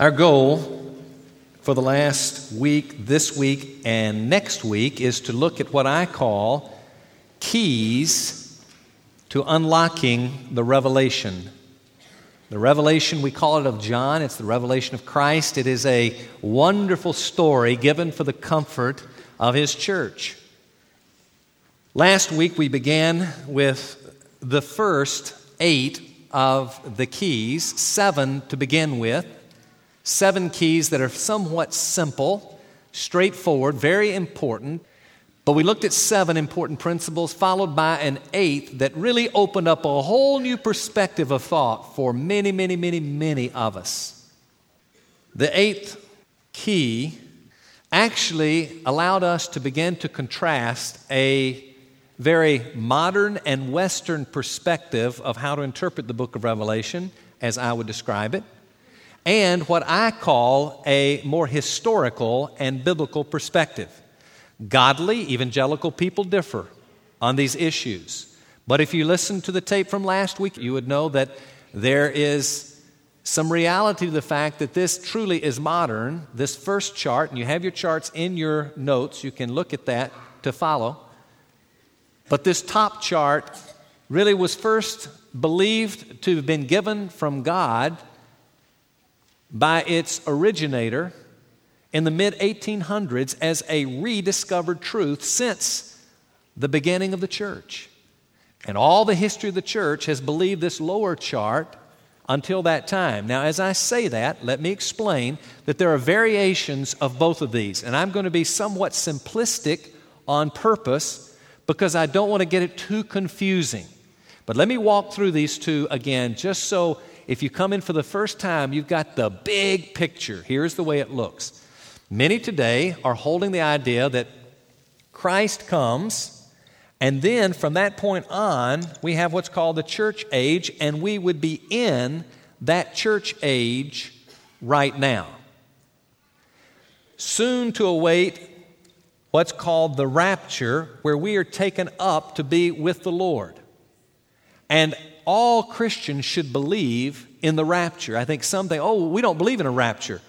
Our goal for the last week, this week, and next week is to look at what I call keys to unlocking the revelation. The revelation, we call it of John, it's the revelation of Christ. It is a wonderful story given for the comfort of his church. Last week we began with the first eight of the keys, seven to begin with seven keys that are somewhat simple, straightforward, very important. But we looked at seven important principles, followed by an eighth that really opened up a whole new perspective of thought for many, many, many, many of us. The eighth key actually allowed us to begin to contrast a very modern and Western perspective of how to interpret the book of Revelation, as I would describe it, and what I call a more historical and biblical perspective. Godly, evangelical people differ on these issues. But if you listen to the tape from last week, you would know that there is some reality to the fact that this truly is modern. This first chart, and you have your charts in your notes, you can look at that to follow. But this top chart really was first believed to have been given from God by its originator in the mid 1800s as a rediscovered truth since the beginning of the church. And all the history of the church has believed this lower chart until that time. Now, as I say that, let me explain that there are variations of both of these. And I'm going to be somewhat simplistic on purpose because I don't want to get it too confusing. But let me walk through these two again just so if you come in for the first time, you've got the big picture. Here's the way it looks. Many today are holding the idea that Christ comes, and then from that point on, we have what's called the church age, and we would be in that church age right now. Soon to await what's called the rapture, where we are taken up to be with the Lord. And all Christians should believe in the rapture. I think some think, oh, we don't believe in a rapture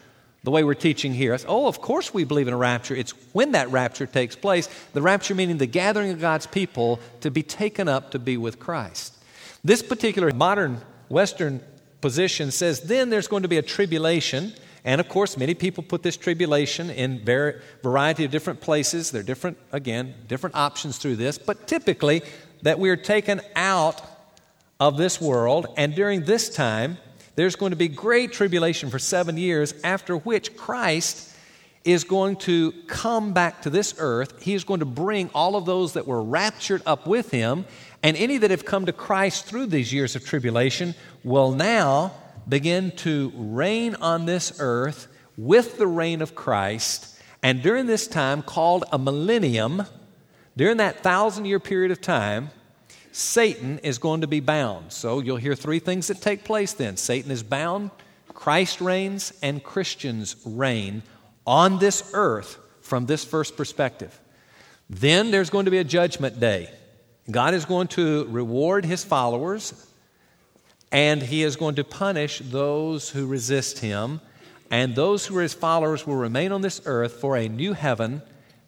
the way we're teaching here. Say, oh, of course we believe in a rapture. It's when that rapture takes place. The rapture meaning the gathering of God's people to be taken up to be with Christ. This particular modern Western position says then there's going to be a tribulation. And of course, many people put this tribulation in a variety of different places. There are different, again, different options through this. But typically, that we are taken out of this world, and during this time, there's going to be great tribulation for seven years, after which Christ is going to come back to this earth. He is going to bring all of those that were raptured up with him, and any that have come to Christ through these years of tribulation will now begin to reign on this earth with the reign of Christ. And during this time, called a millennium, during that thousand year period of time, Satan is going to be bound. So you'll hear three things that take place then Satan is bound, Christ reigns, and Christians reign on this earth from this first perspective. Then there's going to be a judgment day. God is going to reward his followers, and he is going to punish those who resist him. And those who are his followers will remain on this earth for a new heaven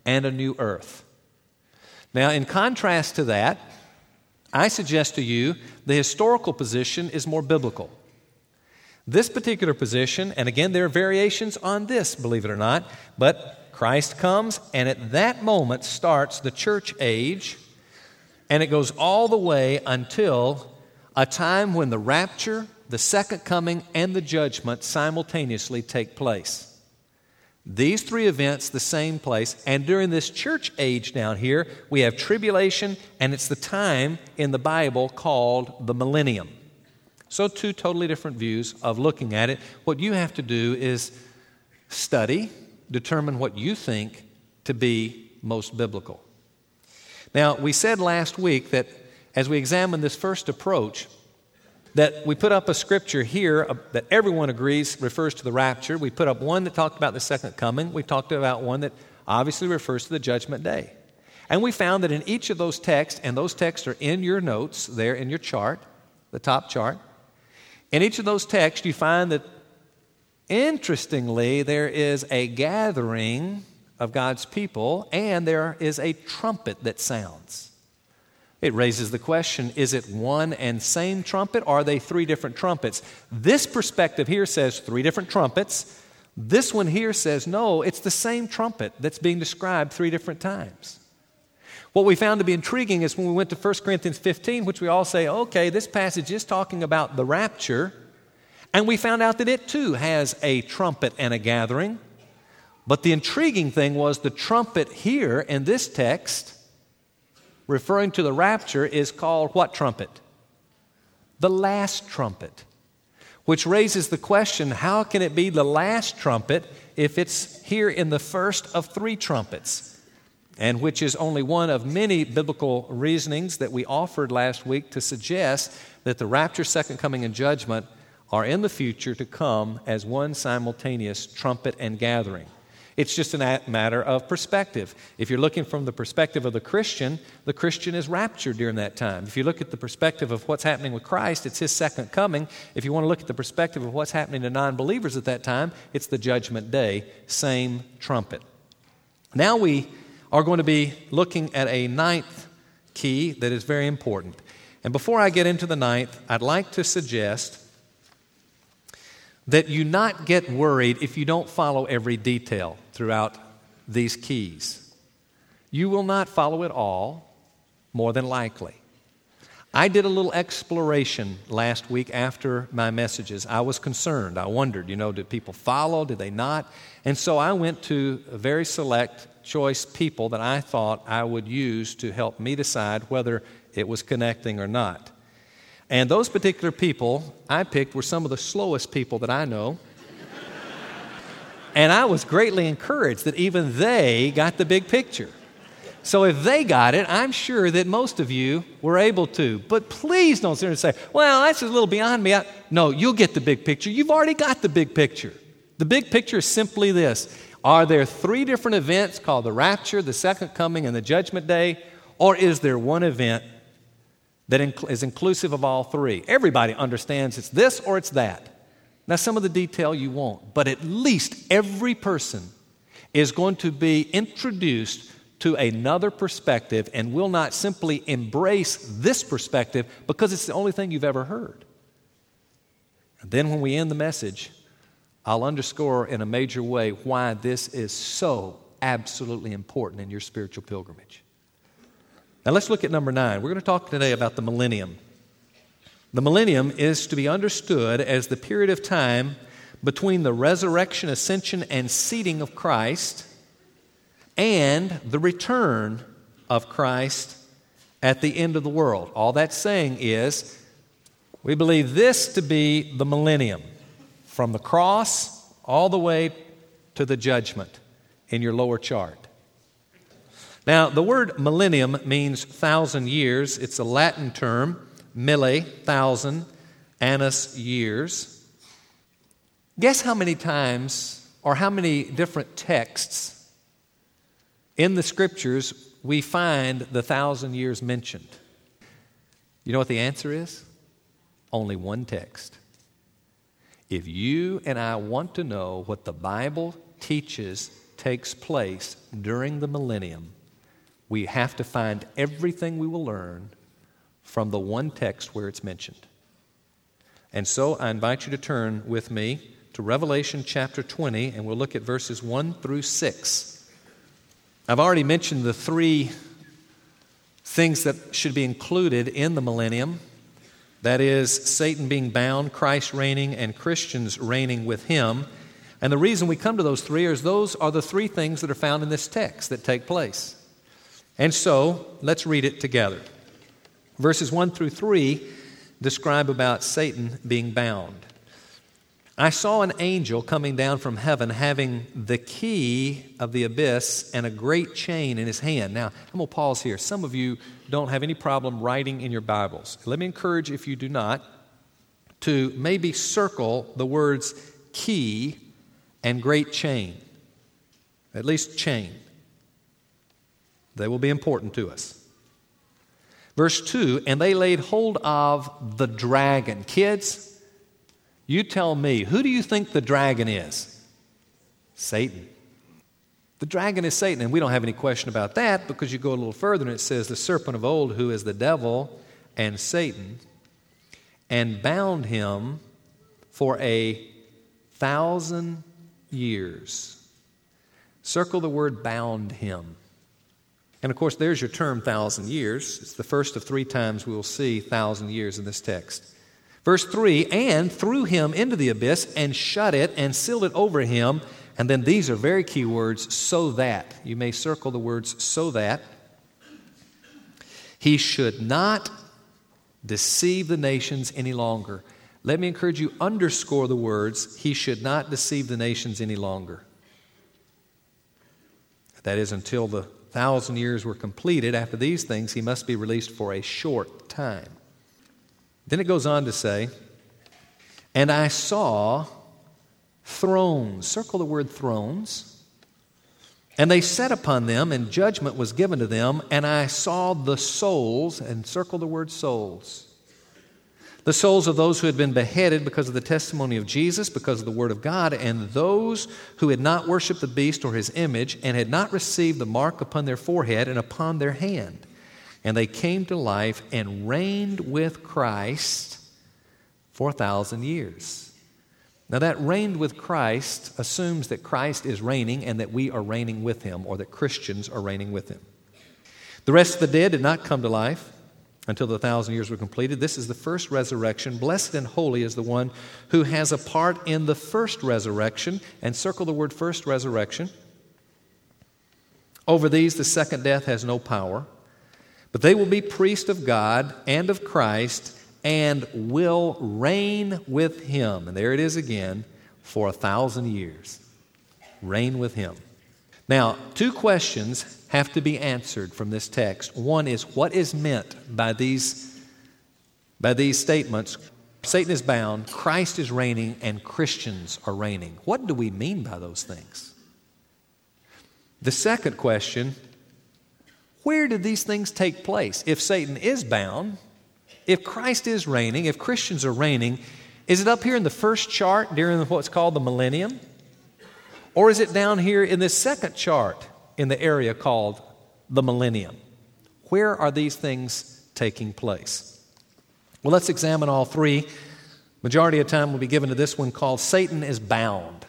and a new earth. Now, in contrast to that, I suggest to you the historical position is more biblical. This particular position, and again, there are variations on this, believe it or not, but Christ comes, and at that moment starts the church age, and it goes all the way until a time when the rapture, the second coming, and the judgment simultaneously take place. These three events, the same place. And during this church age down here, we have tribulation, and it's the time in the Bible called the millennium. So, two totally different views of looking at it. What you have to do is study, determine what you think to be most biblical. Now, we said last week that as we examine this first approach, that we put up a scripture here uh, that everyone agrees refers to the rapture. We put up one that talked about the second coming. We talked about one that obviously refers to the judgment day. And we found that in each of those texts, and those texts are in your notes there in your chart, the top chart, in each of those texts, you find that Interestingly, there is a gathering of God's people, and there is a trumpet that sounds. It raises the question is it one and same trumpet, or are they three different trumpets? This perspective here says three different trumpets. This one here says no, it's the same trumpet that's being described three different times. What we found to be intriguing is when we went to 1 Corinthians 15, which we all say, okay, this passage is talking about the rapture, and we found out that it too has a trumpet and a gathering. But the intriguing thing was the trumpet here in this text, referring to the rapture, is called what trumpet? The last trumpet. Which raises the question how can it be the last trumpet if it's here in the first of three trumpets? And which is only one of many biblical reasonings that we offered last week to suggest that the rapture, second coming, and judgment are in the future to come as one simultaneous trumpet and gathering. It's just a matter of perspective. If you're looking from the perspective of the Christian, the Christian is raptured during that time. If you look at the perspective of what's happening with Christ, it's his second coming. If you want to look at the perspective of what's happening to non believers at that time, it's the judgment day, same trumpet. Now we are going to be looking at a ninth key that is very important. And before I get into the ninth, I'd like to suggest that you not get worried if you don't follow every detail throughout these keys. You will not follow it all, more than likely. I did a little exploration last week after my messages. I was concerned. I wondered, you know, did people follow? Did they not? And so I went to a very select choice people that I thought I would use to help me decide whether it was connecting or not. And those particular people I picked were some of the slowest people that I know. and I was greatly encouraged that even they got the big picture. So if they got it, I'm sure that most of you were able to. But please don't sit there and say, well, that's a little beyond me. I, no, you'll get the big picture. You've already got the big picture. The big picture is simply this Are there three different events called the rapture, the second coming, and the judgment day? Or is there one event that is inclusive of all three. Everybody understands it's this or it's that. Now, some of the detail you won't, but at least every person is going to be introduced to another perspective and will not simply embrace this perspective because it's the only thing you've ever heard. And then, when we end the message, I'll underscore in a major way why this is so absolutely important in your spiritual pilgrimage. Now let's look at number nine. We're going to talk today about the millennium. The millennium is to be understood as the period of time between the resurrection, ascension, and seating of Christ and the return of Christ at the end of the world. All that's saying is we believe this to be the millennium from the cross all the way to the judgment in your lower chart. Now, the word millennium means thousand years. It's a Latin term, mille, thousand, annus, years. Guess how many times or how many different texts in the scriptures we find the thousand years mentioned? You know what the answer is? Only one text. If you and I want to know what the Bible teaches takes place during the millennium, we have to find everything we will learn from the one text where it's mentioned. And so I invite you to turn with me to Revelation chapter 20, and we'll look at verses 1 through 6. I've already mentioned the three things that should be included in the millennium that is, Satan being bound, Christ reigning, and Christians reigning with him. And the reason we come to those three is those are the three things that are found in this text that take place. And so, let's read it together. Verses 1 through 3 describe about Satan being bound. I saw an angel coming down from heaven having the key of the abyss and a great chain in his hand. Now, I'm going to pause here. Some of you don't have any problem writing in your Bibles. Let me encourage, if you do not, to maybe circle the words key and great chain. At least chain. They will be important to us. Verse 2 And they laid hold of the dragon. Kids, You tell me, who do you think the dragon is? Satan. The dragon is Satan, and we don't have any question about that because you go a little further and it says, The serpent of old, who is the devil and Satan, and bound him for a thousand years. Circle the word bound him. And of course, there's your term thousand years. It's the first of three times we will see thousand years in this text. Verse 3 and threw him into the abyss and shut it and sealed it over him and then these are very key words so that. You may circle the words so that. He should not deceive the nations any longer. Let me encourage you, underscore the words, he should not deceive the nations any longer. That is, until the thousand years were completed. After these things, he must be released for a short time. Then it goes on to say, And I saw thrones. Circle the word thrones. And they sat upon them, and judgment was given to them. And I saw the souls, and circle the word souls. The souls of those who had been beheaded because of the testimony of Jesus, because of the Word of God, and those who had not worshiped the beast or his image, and had not received the mark upon their forehead and upon their hand. And they came to life and reigned with Christ for a thousand years. Now, that reigned with Christ assumes that Christ is reigning and that we are reigning with him, or that Christians are reigning with him. The rest of the dead did not come to life until the thousand years were completed. This is the first resurrection. Blessed and holy is the one who has a part in the first resurrection. And circle the word first resurrection. Over these, the second death has no power, but they will be priests of God and of Christ and will reign with him. And there it is again for a thousand years. Reign with him. Now, two questions have to be answered from this text. One is what is meant by these, by these statements? Satan is bound, Christ is reigning, and Christians are reigning. What do we mean by those things? The second question where did these things take place? If Satan is bound, if Christ is reigning, if Christians are reigning, is it up here in the first chart during what's called the millennium? Or is it down here in this second chart in the area called the millennium? Where are these things taking place? Well, let's examine all three. Majority of time will be given to this one called Satan is bound.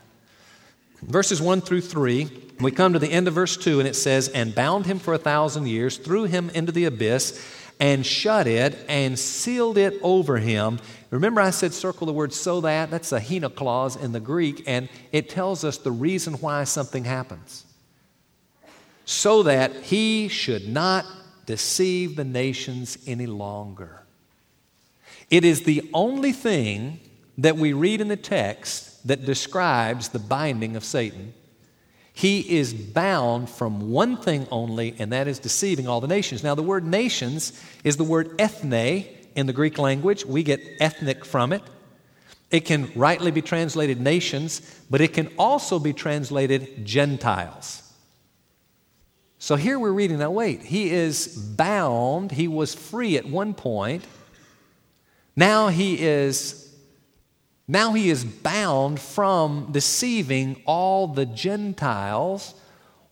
Verses 1 through 3, we come to the end of verse 2, and it says, And bound him for a thousand years, threw him into the abyss and shut it and sealed it over him. Remember, I said circle the word so that? That's a hina clause in the Greek, and it tells us the reason why something happens. So that he should not deceive the nations any longer. It is the only thing that we read in the text that describes the binding of Satan he is bound from one thing only, and that is deceiving all the nations. Now, the word nations is the word ethne in the Greek language. We get ethnic from it. It can rightly be translated nations, but it can also be translated Gentiles. So here we're reading now, wait, he is bound. He was free at one point. Now he is now he is bound from deceiving all the Gentiles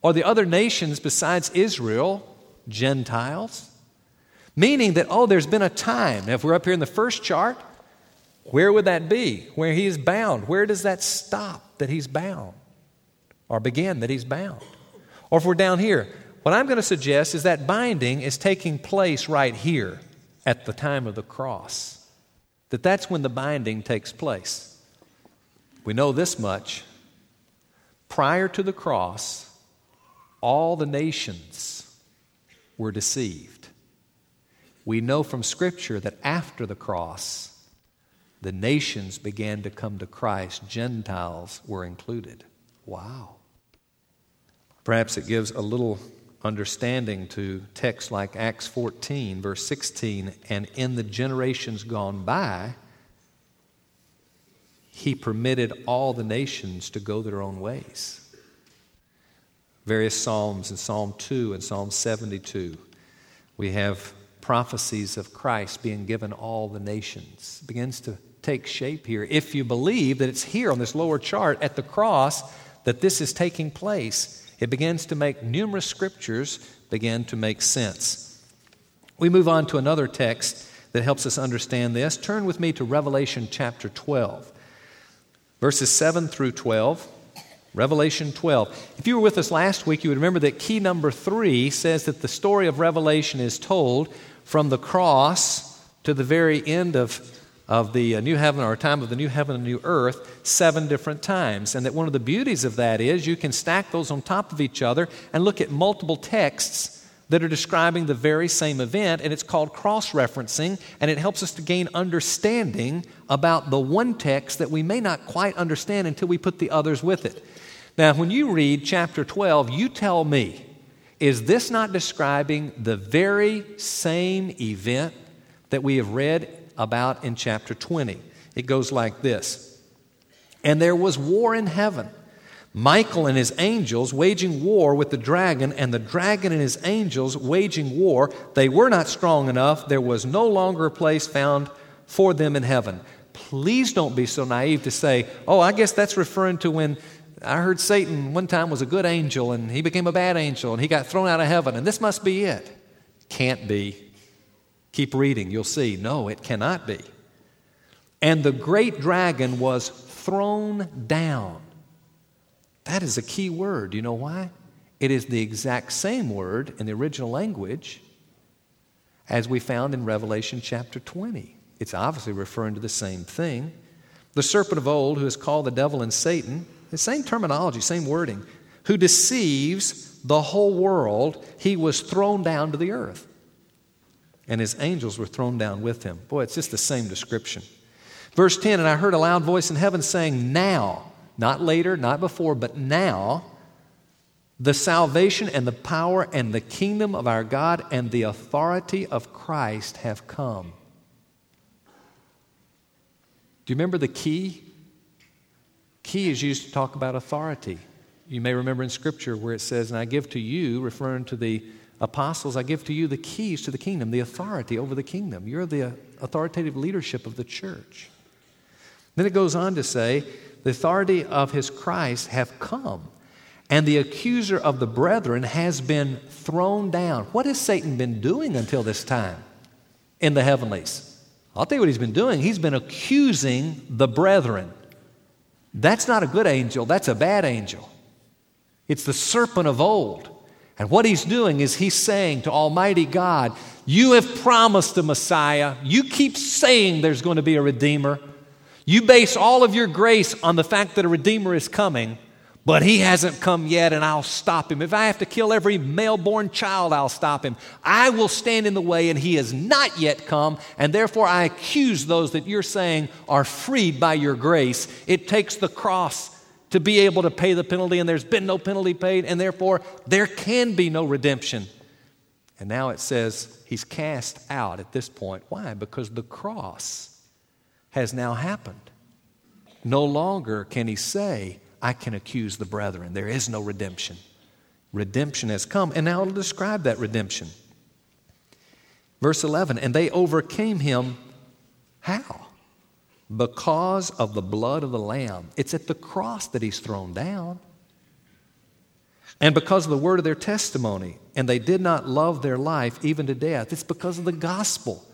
or the other nations besides Israel, Gentiles. Meaning that, oh, there's been a time. Now, if we're up here in the first chart, where would that be? Where he is bound? Where does that stop that he's bound? Or begin that he's bound? Or if we're down here, what I'm going to suggest is that binding is taking place right here at the time of the cross that that's when the binding takes place. We know this much. Prior to the cross, all the nations were deceived. We know from Scripture that after the cross, the nations began to come to Christ. Gentiles were included. Wow. Perhaps it gives a little understanding to texts like Acts 14, verse 16, and in the generations gone by, he permitted all the nations to go their own ways. Various Psalms in Psalm 2 and Psalm 72, we have prophecies of Christ being given all the nations. It begins to take shape here if you believe that it's here on this lower chart at the cross that this is taking place. It begins to make numerous scriptures begin to make sense. We move on to another text that helps us understand this. Turn with me to Revelation chapter 12, verses 7 through 12. Revelation 12. If you were with us last week, you would remember that key number three says that the story of Revelation is told from the cross to the very end of, of the uh, new heaven or time of the new heaven and new earth seven different times. And that one of the beauties of that is you can stack those on top of each other and look at multiple texts that are describing the very same event, and it's called cross referencing, and it helps us to gain understanding about the one text that we may not quite understand until we put the others with it. Now, when you read chapter 12, you tell me, is this not describing the very same event that we have read about in chapter 20? It goes like this And there was war in heaven. Michael and his angels waging war with the dragon, and the dragon and his angels waging war. They were not strong enough. There was no longer a place found for them in heaven. Please don't be so naive to say, oh, I guess that's referring to when I heard Satan one time was a good angel and he became a bad angel and he got thrown out of heaven, and this must be it. Can't be. Keep reading, you'll see. No, it cannot be. And the great dragon was thrown down that is a key word. You know why? It is the exact same word in the original language as we found in Revelation chapter 20. It's obviously referring to the same thing. The serpent of old, who is called the devil and Satan, the same terminology, same wording, who deceives the whole world, he was thrown down to the earth. And his angels were thrown down with him. Boy, it's just the same description. Verse 10 And I heard a loud voice in heaven saying, Now, not later, not before, but now, the salvation and the power and the kingdom of our God and the authority of Christ have come. Do you remember the key? Key is used to talk about authority. You may remember in Scripture where it says, And I give to you, referring to the apostles, I give to you the keys to the kingdom, the authority over the kingdom. You're the authoritative leadership of the church. Then it goes on to say, the authority of his Christ have come, and the accuser of the brethren has been thrown down. What has Satan been doing until this time in the heavenlies? I'll tell you what he's been doing. He's been accusing the brethren. That's not a good angel, that's a bad angel. It's the serpent of old. And what he's doing is he's saying to Almighty God, You have promised a Messiah. You keep saying there's going to be a Redeemer. You base all of your grace on the fact that a Redeemer is coming, but he hasn't come yet, and I'll stop him. If I have to kill every male born child, I'll stop him. I will stand in the way, and he has not yet come, and therefore I accuse those that you're saying are freed by your grace. It takes the cross to be able to pay the penalty, and there's been no penalty paid, and therefore there can be no redemption. And now it says he's cast out at this point. Why? Because the cross has now happened. No longer can he say, I can accuse the brethren. There is no redemption. Redemption has come, and now it'll describe that redemption. Verse 11, and they overcame him how? Because of the blood of the Lamb. It's at the cross that he's thrown down. And because of the word of their testimony, and they did not love their life even to death. It's because of the gospel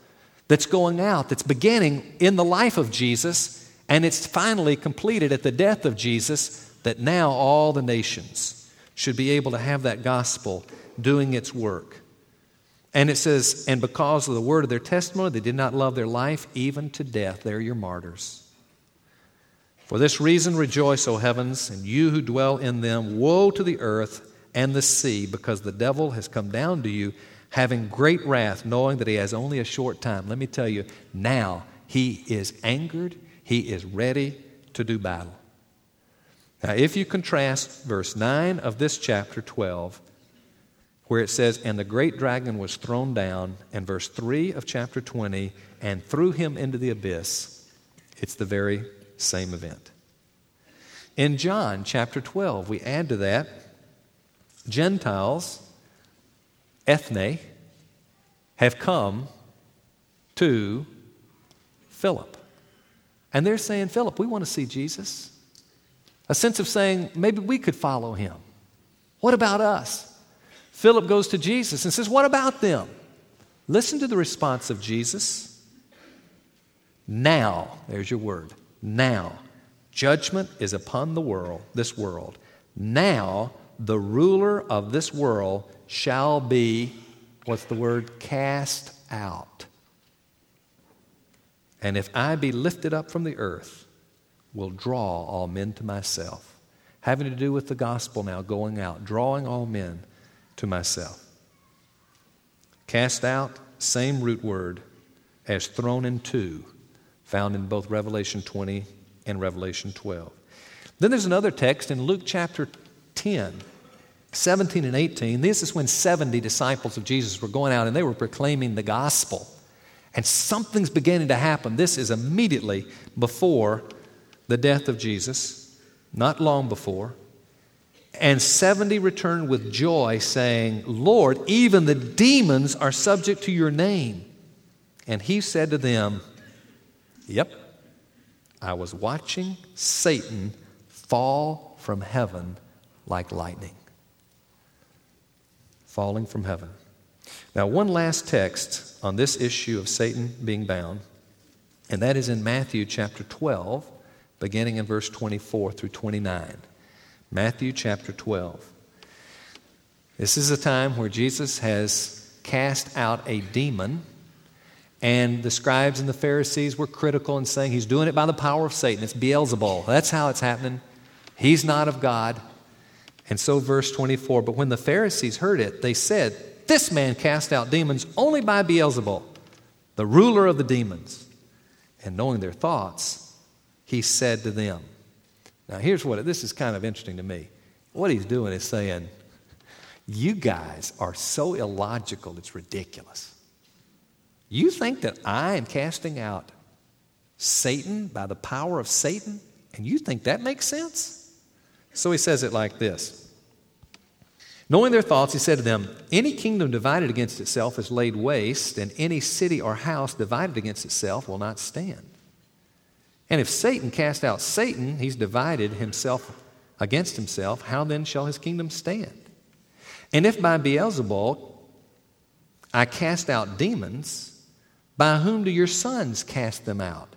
that's going out, that's beginning in the life of Jesus, and it's finally completed at the death of Jesus, that now all the nations should be able to have that gospel doing its work. And it says, and because of the word of their testimony, they did not love their life even to death. They're your martyrs. For this reason, rejoice, O heavens, and you who dwell in them. Woe to the earth and the sea, because the devil has come down to you having great wrath, knowing that he has only a short time. Let me tell you, now he is angered, he is ready to do battle. Now, if you contrast verse 9 of this chapter 12, where it says, And the great dragon was thrown down, and verse 3 of chapter 20, and threw him into the abyss, it's the very same event. In John chapter 12, we add to that Gentiles ethne, have come to Philip. And they're saying, Philip, we want to see Jesus. A sense of saying, maybe we could follow him. What about us? Philip goes to Jesus and says, What about them? Listen to the response of Jesus. Now, there's your word. Now, judgment is upon the world, this world. Now, the ruler of this world shall be, what's the word? Cast out. And if I be lifted up from the earth, will draw all men to myself. Having to do with the gospel now, going out, drawing all men to myself. Cast out, same root word as thrown into, found in both Revelation 20 and Revelation 12. Then there's another text in Luke chapter 10, 17 and 18. This is when 70 disciples of Jesus were going out and they were proclaiming the gospel. And something's beginning to happen. This is immediately before the death of Jesus, not long before. And 70 returned with joy, saying, Lord, even the demons are subject to your name. And he said to them, Yep, I was watching Satan fall from heaven like lightning. Falling from heaven. Now, one last text on this issue of Satan being bound, and that is in Matthew chapter 12, beginning in verse 24 through 29. Matthew chapter 12. This is a time where Jesus has cast out a demon, and the scribes and the Pharisees were critical and saying he's doing it by the power of Satan. It's Beelzebul. That's how it's happening. He's not of God. And so, verse 24, but when the Pharisees heard it, they said, This man cast out demons only by Beelzebul, the ruler of the demons. And knowing their thoughts, he said to them, Now, here's what this is kind of interesting to me. What he's doing is saying, You guys are so illogical, it's ridiculous. You think that I am casting out Satan by the power of Satan, and you think that makes sense? So he says it like this Knowing their thoughts, he said to them, Any kingdom divided against itself is laid waste, and any city or house divided against itself will not stand. And if Satan cast out Satan, he's divided himself against himself. How then shall his kingdom stand? And if by Beelzebul I cast out demons, by whom do your sons cast them out?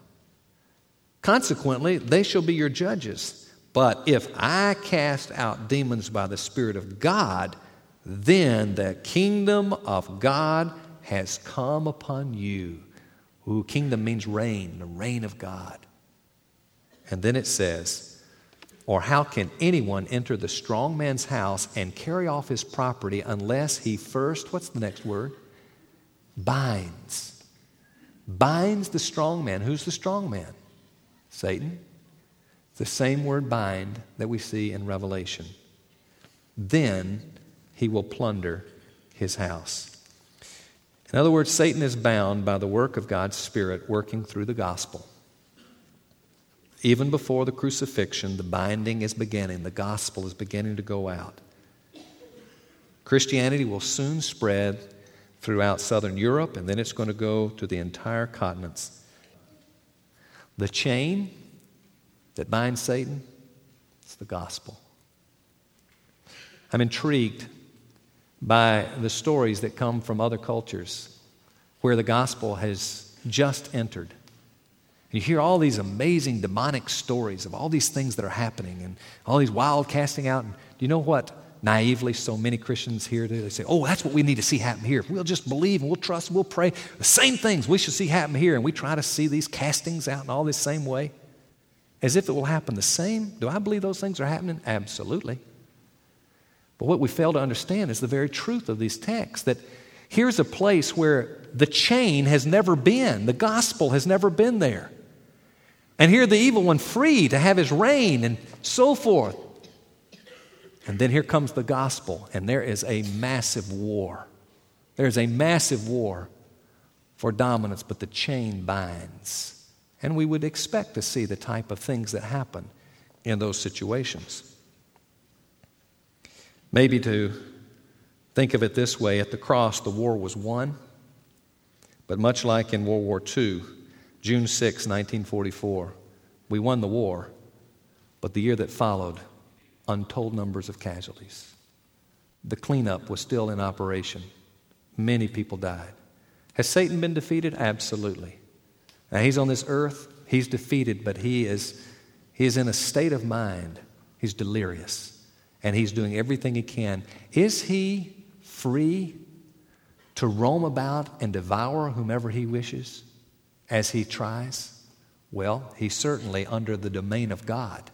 Consequently, they shall be your judges. But if I cast out demons by the Spirit of God, then the kingdom of God has come upon you. Ooh, kingdom means reign, the reign of God. And then it says, Or how can anyone enter the strong man's house and carry off his property unless he first, what's the next word? Binds. Binds the strong man. Who's the strong man? Satan the same word bind that we see in Revelation. Then he will plunder his house. In other words, Satan is bound by the work of God's Spirit working through the gospel. Even before the crucifixion, the binding is beginning, the gospel is beginning to go out. Christianity will soon spread throughout southern Europe, and then it's going to go to the entire continents. The chain that binds Satan? It's the gospel. I'm intrigued by the stories that come from other cultures where the gospel has just entered. You hear all these amazing demonic stories of all these things that are happening and all these wild casting out. And do you know what naively so many Christians here? They say, oh, that's what we need to see happen here. We'll just believe and we'll trust and we'll pray, the same things we should see happen here. And we try to see these castings out in all this same way as if it will happen the same. Do I believe those things are happening? Absolutely. But what we fail to understand is the very truth of these texts that here's a place where the chain has never been, the gospel has never been there. And here the evil one free to have his reign and so forth. And then here comes the gospel, and there is a massive war. There's a massive war for dominance, but the chain binds. And we would expect to see the type of things that happen in those situations. Maybe to think of it this way at the cross, the war was won, but much like in World War II, June 6, 1944, We won the war, but the year that followed, untold numbers of casualties. The cleanup was still in operation. Many people died. Has Satan been defeated? Absolutely. Now he's on this earth, he's defeated, but he is, he is in a state of mind. He's delirious. And he's doing everything he can. Is he free to roam about and devour whomever he wishes as he tries? Well, he's certainly under the domain of God.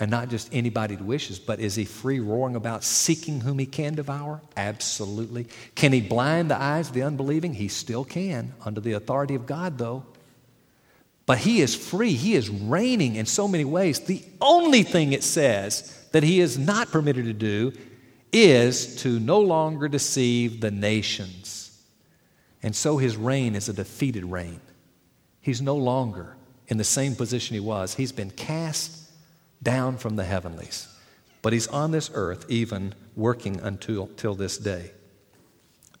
And not just anybody wishes, but is he free roaring about seeking whom he can devour? Absolutely. Can he blind the eyes of the unbelieving? He still can, under the authority of God, though. But he is free. He is reigning in so many ways. The only thing it says that he is not permitted to do is to no longer deceive the nations. And so his reign is a defeated reign. He's no longer in the same position he was. He's been cast down from the heavenlies. But he's on this earth even working until, until this day.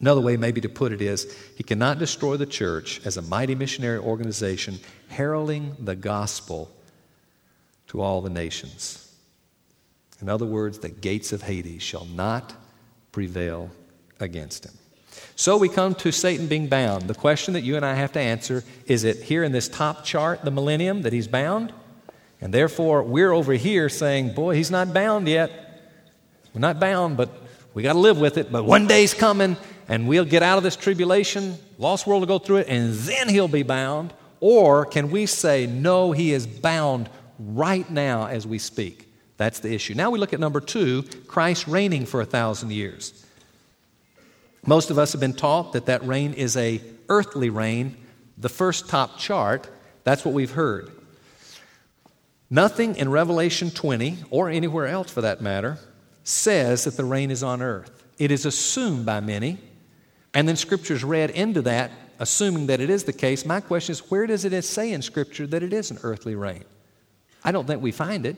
Another way, maybe to put it, is he cannot destroy the church as a mighty missionary organization heralding the gospel to all the nations. In other words, the gates of Hades shall not prevail against him. So we come to Satan being bound. The question that you and I have to answer is it here in this top chart, the millennium, that he's bound? And therefore, we're over here saying, boy, he's not bound yet. We're not bound, but we got to live with it. But one day's coming, and we'll get out of this tribulation, lost world will go through it, and then he'll be bound. Or can we say, no, he is bound right now as we speak? That's the issue. Now we look at number two Christ reigning for a thousand years. Most of us have been taught that that reign is a earthly reign, The first top chart, that's what we've heard. Nothing in Revelation 20, or anywhere else for that matter, says that the reign is on earth. It is assumed by many, and then Scripture's read into that, assuming that it is the case. My question is where does it say in Scripture that it is an earthly reign? I don't think we find it.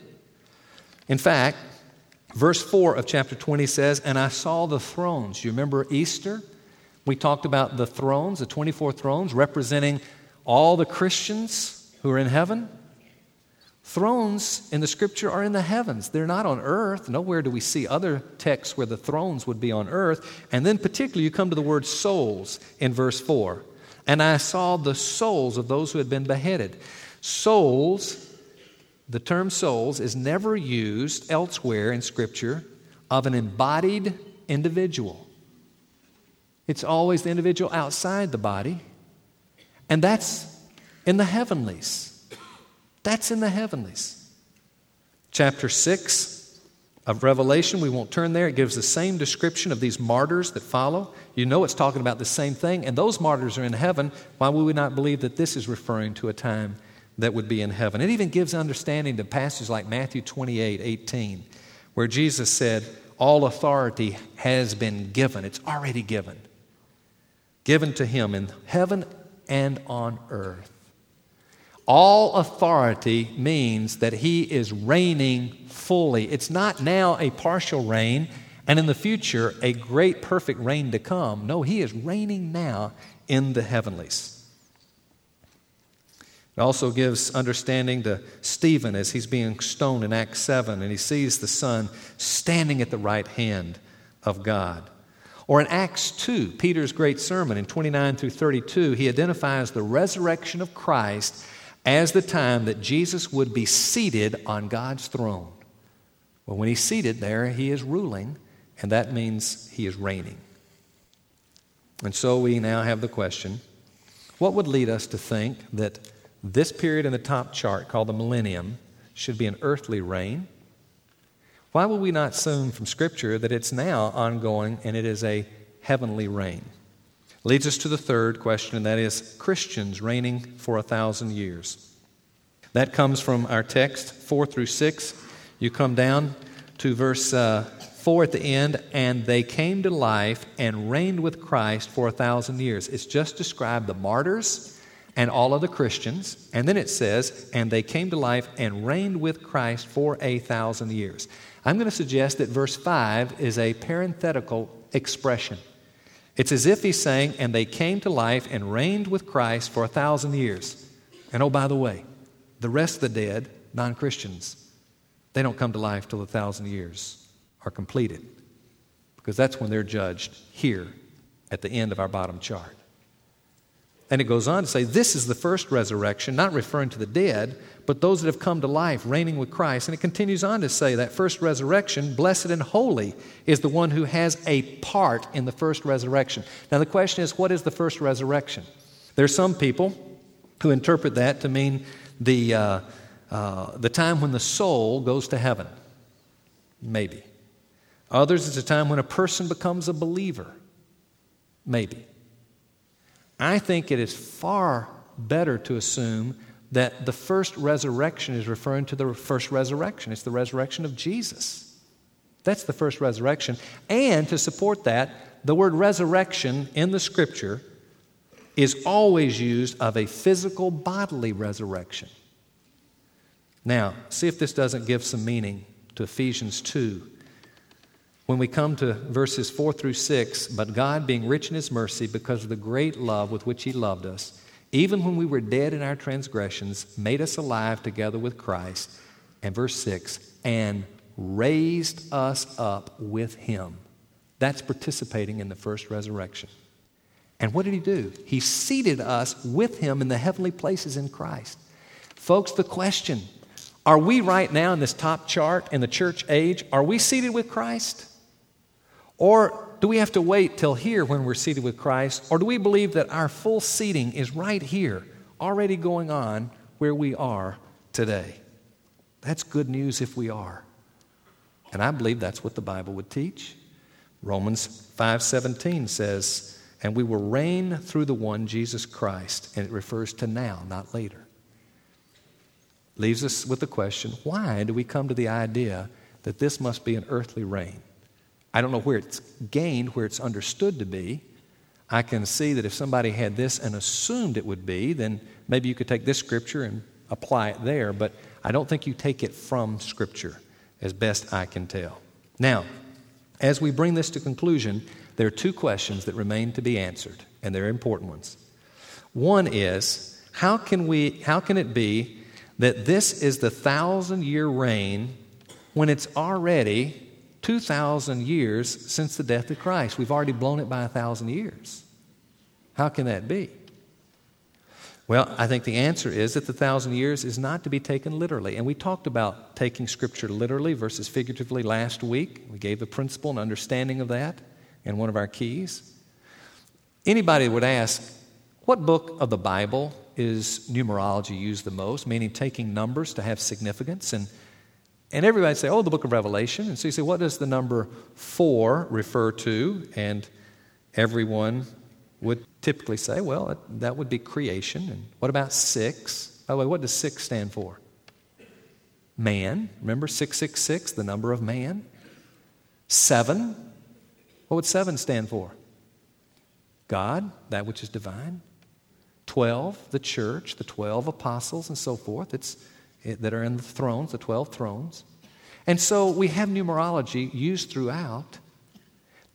In fact, verse 4 of chapter 20 says, And I saw the thrones. You remember Easter? We talked about the thrones, the 24 thrones, representing all the Christians who are in heaven. Thrones in the scripture are in the heavens. They're not on earth. Nowhere do we see other texts where the thrones would be on earth. And then, particularly, you come to the word souls in verse 4. And I saw the souls of those who had been beheaded. Souls the term souls is never used elsewhere in Scripture of an embodied individual. It's always the individual outside the body, and that's in the heavenlies. That's in the heavenlies. Chapter 6 of Revelation, we won't turn there. It gives the same description of these martyrs that follow. You know it's talking about the same thing, and those martyrs are in heaven. Why would we not believe that this is referring to a time that would be in heaven. It even gives understanding to passages like Matthew 28 18, where Jesus said, All authority has been given. It's already given. Given to him in heaven and on earth. All authority means that he is reigning fully. It's not now a partial reign and in the future a great perfect reign to come. No, he is reigning now in the heavenlies. It also gives understanding to Stephen as he's being stoned in Acts 7 and he sees the Son standing at the right hand of God. Or in Acts 2, Peter's great sermon in 29 through 32, he identifies the resurrection of Christ as the time that Jesus would be seated on God's throne. Well, when he's seated there, he is ruling, and that means he is reigning. And so we now have the question what would lead us to think that this period in the top chart, called the millennium, should be an earthly reign. Why will we not assume from Scripture that it's now ongoing and it is a heavenly reign? Leads us to the third question, and that is Christians reigning for a thousand years. That comes from our text, 4 through 6. You come down to verse uh, 4 at the end, and they came to life and reigned with Christ for a thousand years. It's just described the martyrs and all of the Christians. And then it says, and they came to life and reigned with Christ for a thousand years. I'm going to suggest that verse 5 is a parenthetical expression. It's as if he's saying, and they came to life and reigned with Christ for a thousand years. And oh, by the way, The rest of the dead, non Christians, they don't come to life till a thousand years are completed because that's when they're judged here at the end of our bottom chart. And it goes on to say, This is the first resurrection, not referring to the dead, but those that have come to life, reigning with Christ. And it continues on to say that first resurrection, blessed and holy, is the one who has a part in the first resurrection. Now, the question is, what is the first resurrection? There are some people who interpret that to mean the, uh, uh, the time when the soul goes to heaven. Maybe. Others, it's a time when a person becomes a believer. Maybe. I think it is far better to assume that the first resurrection is referring to the first resurrection. It's the resurrection of Jesus. That's the first resurrection. And to support that, the word resurrection in the scripture is always used of a physical bodily resurrection. Now, see if this doesn't give some meaning to Ephesians 2 when we come to verses 4 through 6, but God, being rich in his mercy, because of the great love with which he loved us, even when we were dead in our transgressions, made us alive together with Christ. And verse 6, and raised us up with him. That's participating in the first resurrection. And what did he do? He seated us with him in the heavenly places in Christ. Folks, the question are we right now in this top chart in the church age? Are we seated with Christ? Or do we have to wait till here when we're seated with Christ? Or do we believe that our full seating is right here, already going on where we are today? That's good news if we are. And I believe that's what the Bible would teach. Romans 5:17 says, "And we will reign through the one Jesus Christ." And it refers to now, not later. Leaves us with the question, why do we come to the idea that this must be an earthly reign? I don't know where it's gained, where it's understood to be. I can see that if somebody had this and assumed it would be, then maybe you could take this scripture and apply it there, but I don't think you take it from scripture, as best I can tell. Now, as we bring this to conclusion, there are two questions that remain to be answered, and they're important ones. One is how can, we, how can it be that this is the thousand year reign when it's already 2,000 years since the death of Christ. We've already blown it by a thousand years. How can that be? Well, I think the answer is that the thousand years is not to be taken literally. And we talked about taking Scripture literally versus figuratively last week. We gave the principle and understanding of that in one of our keys. Anybody would ask, what book of the Bible is numerology used the most, meaning taking numbers to have significance? And and everybody say, oh, the book of Revelation. And so you say, what does the number four refer to? And everyone would typically say, well, that would be creation. And what about six? By the way, what does six stand for? Man. Remember 666, the number of man? Seven. What would seven stand for? God, that which is divine. Twelve, the church, the twelve apostles, and so forth. It's Eh, that are in the thrones, the 12 thrones. And so we have numerology used throughout.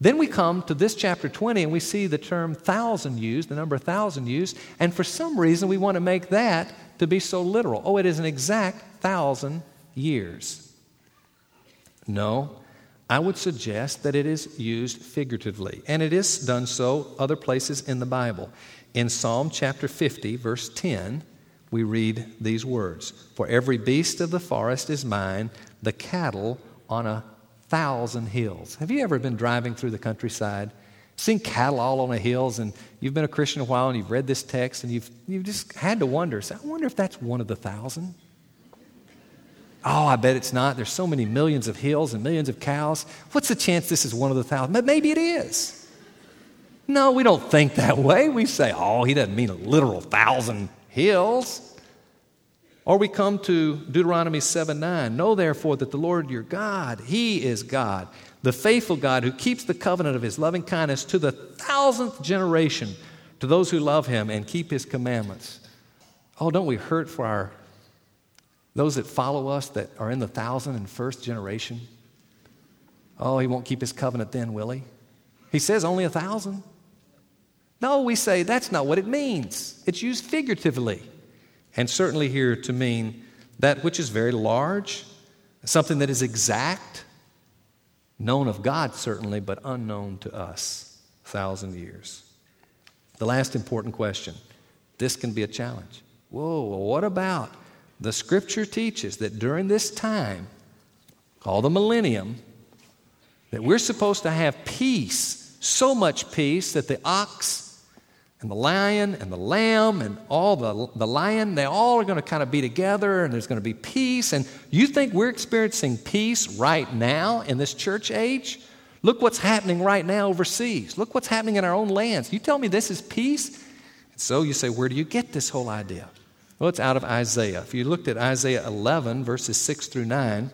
Then we come to this chapter 20 and we see the term thousand used, the number thousand used, and for some reason we want to make that to be so literal. Oh, it is an exact thousand years. No, I would suggest that it is used figuratively, and it is done so other places in the Bible. In Psalm chapter 50, verse 10, we read these words For every beast of the forest is mine, the cattle on a thousand hills. Have you ever been driving through the countryside, seen cattle all on the hills, and you've been a Christian a while and you've read this text and you've, you've just had to wonder, I wonder if that's one of the thousand? Oh, I bet it's not. There's so many millions of hills and millions of cows. What's the chance this is one of the thousand? But maybe it is. No, we don't think that way. We say, oh, he doesn't mean a literal thousand hills. Or we come to Deuteronomy 7 9. Know therefore that the Lord your God, He is God, the faithful God who keeps the covenant of His loving kindness to the thousandth generation to those who love Him and keep His commandments. Oh, don't we hurt for our those that follow us that are in the thousand and first generation? Oh, He won't keep His covenant then, will He? He says only a thousand. No, we say that's not what it means. It's used figuratively, and certainly here to mean that which is very large, something that is exact, known of God certainly, but unknown to us, thousand years. The last important question this can be a challenge. Whoa, what about the scripture teaches that during this time, called the millennium, that we're supposed to have peace, so much peace that the ox and the lion and the lamb and all the, the lion, they all are going to kind of be together and there's going to be peace. And you think we're experiencing peace right now in this church age? Look what's happening right now overseas. Look what's happening in our own lands. You tell me this is peace? So you say, where do you get this whole idea? Well, it's out of Isaiah. If you looked at Isaiah 11, verses 6 through 9,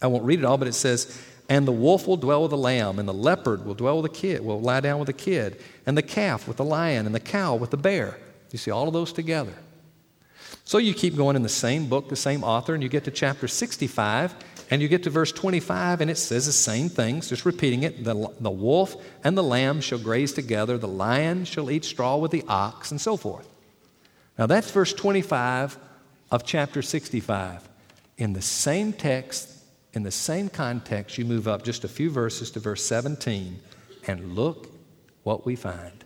I won't read it all, but it says, And the wolf will dwell with the lamb, and the leopard will dwell with the kid, will lie down with the kid, and the calf with the lion, and the cow with the bear. You see all of those together. So you keep going in the same book, the same author, and you get to chapter 65, and you get to verse 25, and it says the same things, just repeating it. The, the wolf and the lamb shall graze together, the lion shall eat straw with the ox, and so forth. Now that's verse 25 of chapter 65. In the same text, in the same context, you move up just a few verses to verse 17, and look what we find.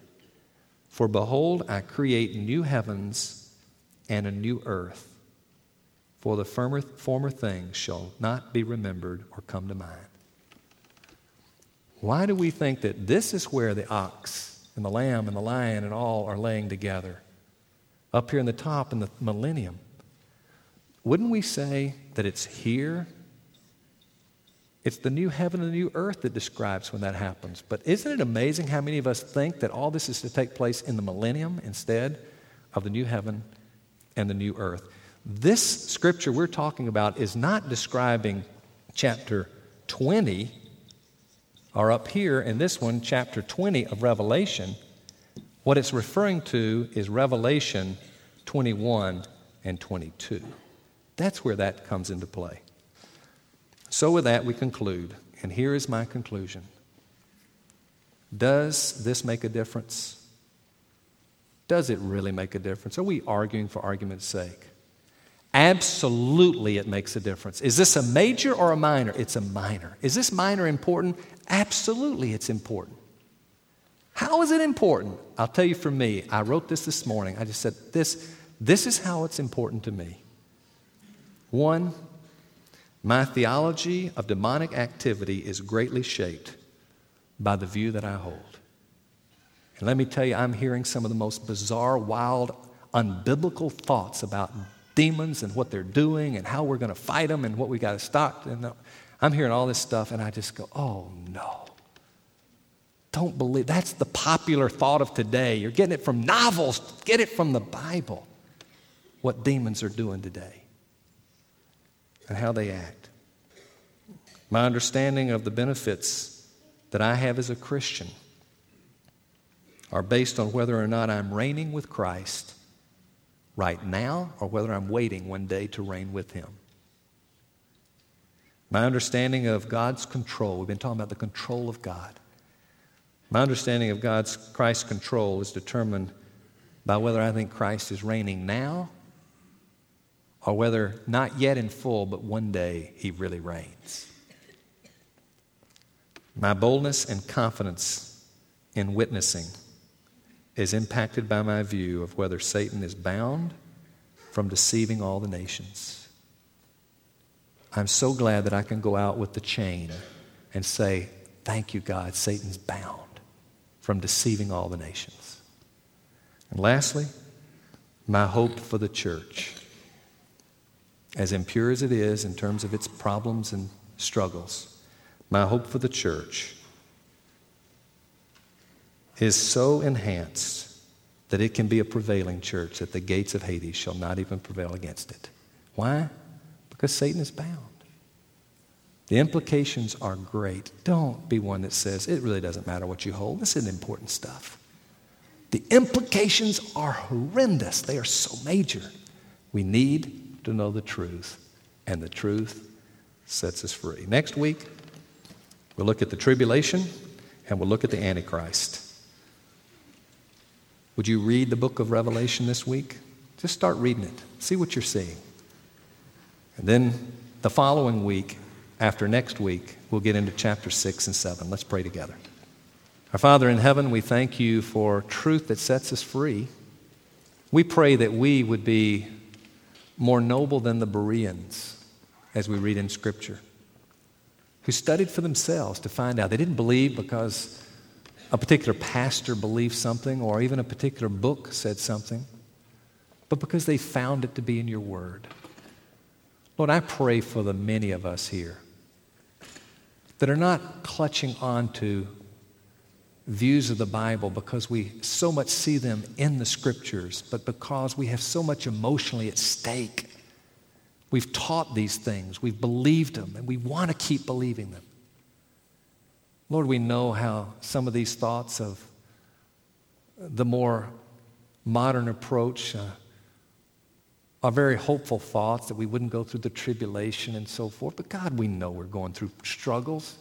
For behold, I create new heavens and a new earth for the former, former things shall not be remembered or come to mind. Why do we think that this is where the ox and the lamb and the lion and all are laying together? Up here in the top in the millennium. Wouldn't we say that it's here? It's the new heaven and the new earth that describes when that happens. But isn't it amazing how many of us think that all this is to take place in the millennium instead of the new heaven and the new earth? This scripture we're talking about is not describing chapter 20, or up here in this one, chapter 20 of Revelation. What it's referring to is Revelation 21 and 22. That's where that comes into play. So, with that, we conclude. And here is my conclusion Does this make a difference? Does it really make a difference? Are we arguing for argument's sake? Absolutely, it makes a difference. Is this a major or a minor? It's a minor. Is this minor important? Absolutely, it's important. How is it important? I'll tell you for me. I wrote this this morning. I just said, this, this is how it's important to me. One, my theology of demonic activity is greatly shaped by the view that I hold. And let me tell you, I'm hearing some of the most bizarre, wild, unbiblical thoughts about demons and what they're doing and how we're going to fight them and what we got to stop. And uh, I'm hearing all this stuff and I just go, oh no. Don't believe. That's the popular thought of today. You're getting it from novels, get it from the Bible. What demons are doing today and how they act. My understanding of the benefits that I have as a Christian are based on whether or not I'm reigning with Christ right now or whether I'm waiting one day to reign with Him. My understanding of God's control, we've been talking about the control of God. My understanding of God's Christ's control is determined by whether I think Christ is reigning now or whether not yet in full, but one day he really reigns. My boldness and confidence in witnessing is impacted by my view of whether Satan is bound from deceiving all the nations. I'm so glad that I can go out with the chain and say, Thank you, God, Satan's bound from deceiving all the nations. And lastly, my hope for the church. As impure as it is in terms of its problems and struggles, my hope for the church is so enhanced that it can be a prevailing church, that the gates of Hades shall not even prevail against it. Why? Because Satan is bound. The implications are great. Don't be one that says, it really doesn't matter what you hold. This isn't important stuff. The implications are horrendous, they are so major. We need to know the truth, and the truth sets us free. Next week, we'll look at the tribulation and we'll look at the Antichrist. Would you read the book of Revelation this week? Just start reading it. See what you're seeing. And then the following week, after next week, we'll get into chapter 6 and 7. Let's pray together. Our Father in heaven, we thank you for truth that sets us free. We pray that we would be more noble than the Bereans, as we read in Scripture, who studied for themselves to find out. They didn't believe because a particular pastor believed something or even a particular book said something, but because they found it to be in your Word. Lord, I pray for the many of us here that are not clutching on to views of the Bible because we so much see them in the scriptures, but because we have so much emotionally at stake. We've taught these things, we've believed them, and we want to keep believing them. Lord, we know how some of these thoughts of the more modern approach uh, are very hopeful thoughts that we wouldn't go through the tribulation and so forth. But God, we know we're going through struggles.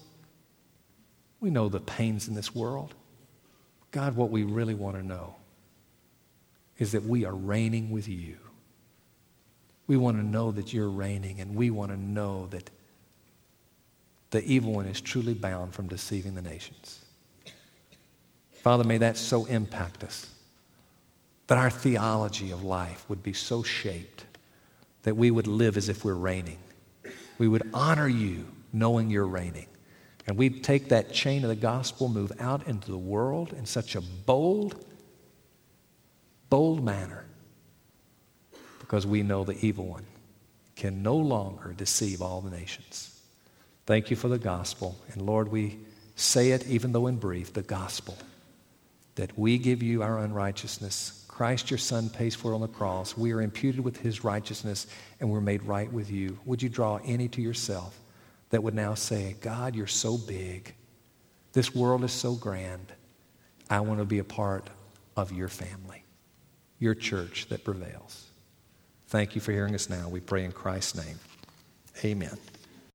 We know the pains in this world. God, what we really want to know is that we are reigning with you. We want to know that you're reigning, and we want to know that the evil one is truly bound from deceiving the nations. Father, may that so impact us that our theology of life would be so shaped that we would live as if we're reigning. We would honor you knowing you're reigning. And we take that chain of the gospel, move out into the world in such a bold, bold manner because we know the evil one can no longer deceive all the nations. Thank you for the gospel. And Lord, we say it, even though in brief, the gospel that we give you our unrighteousness. Christ, your Son, pays for on the cross. We are imputed with his righteousness and we're made right with you. Would you draw any to yourself? That would now say, God, you're so big. This world is so grand. I want to be a part of your family, your church that prevails. Thank you for hearing us now. We pray in Christ's name. Amen.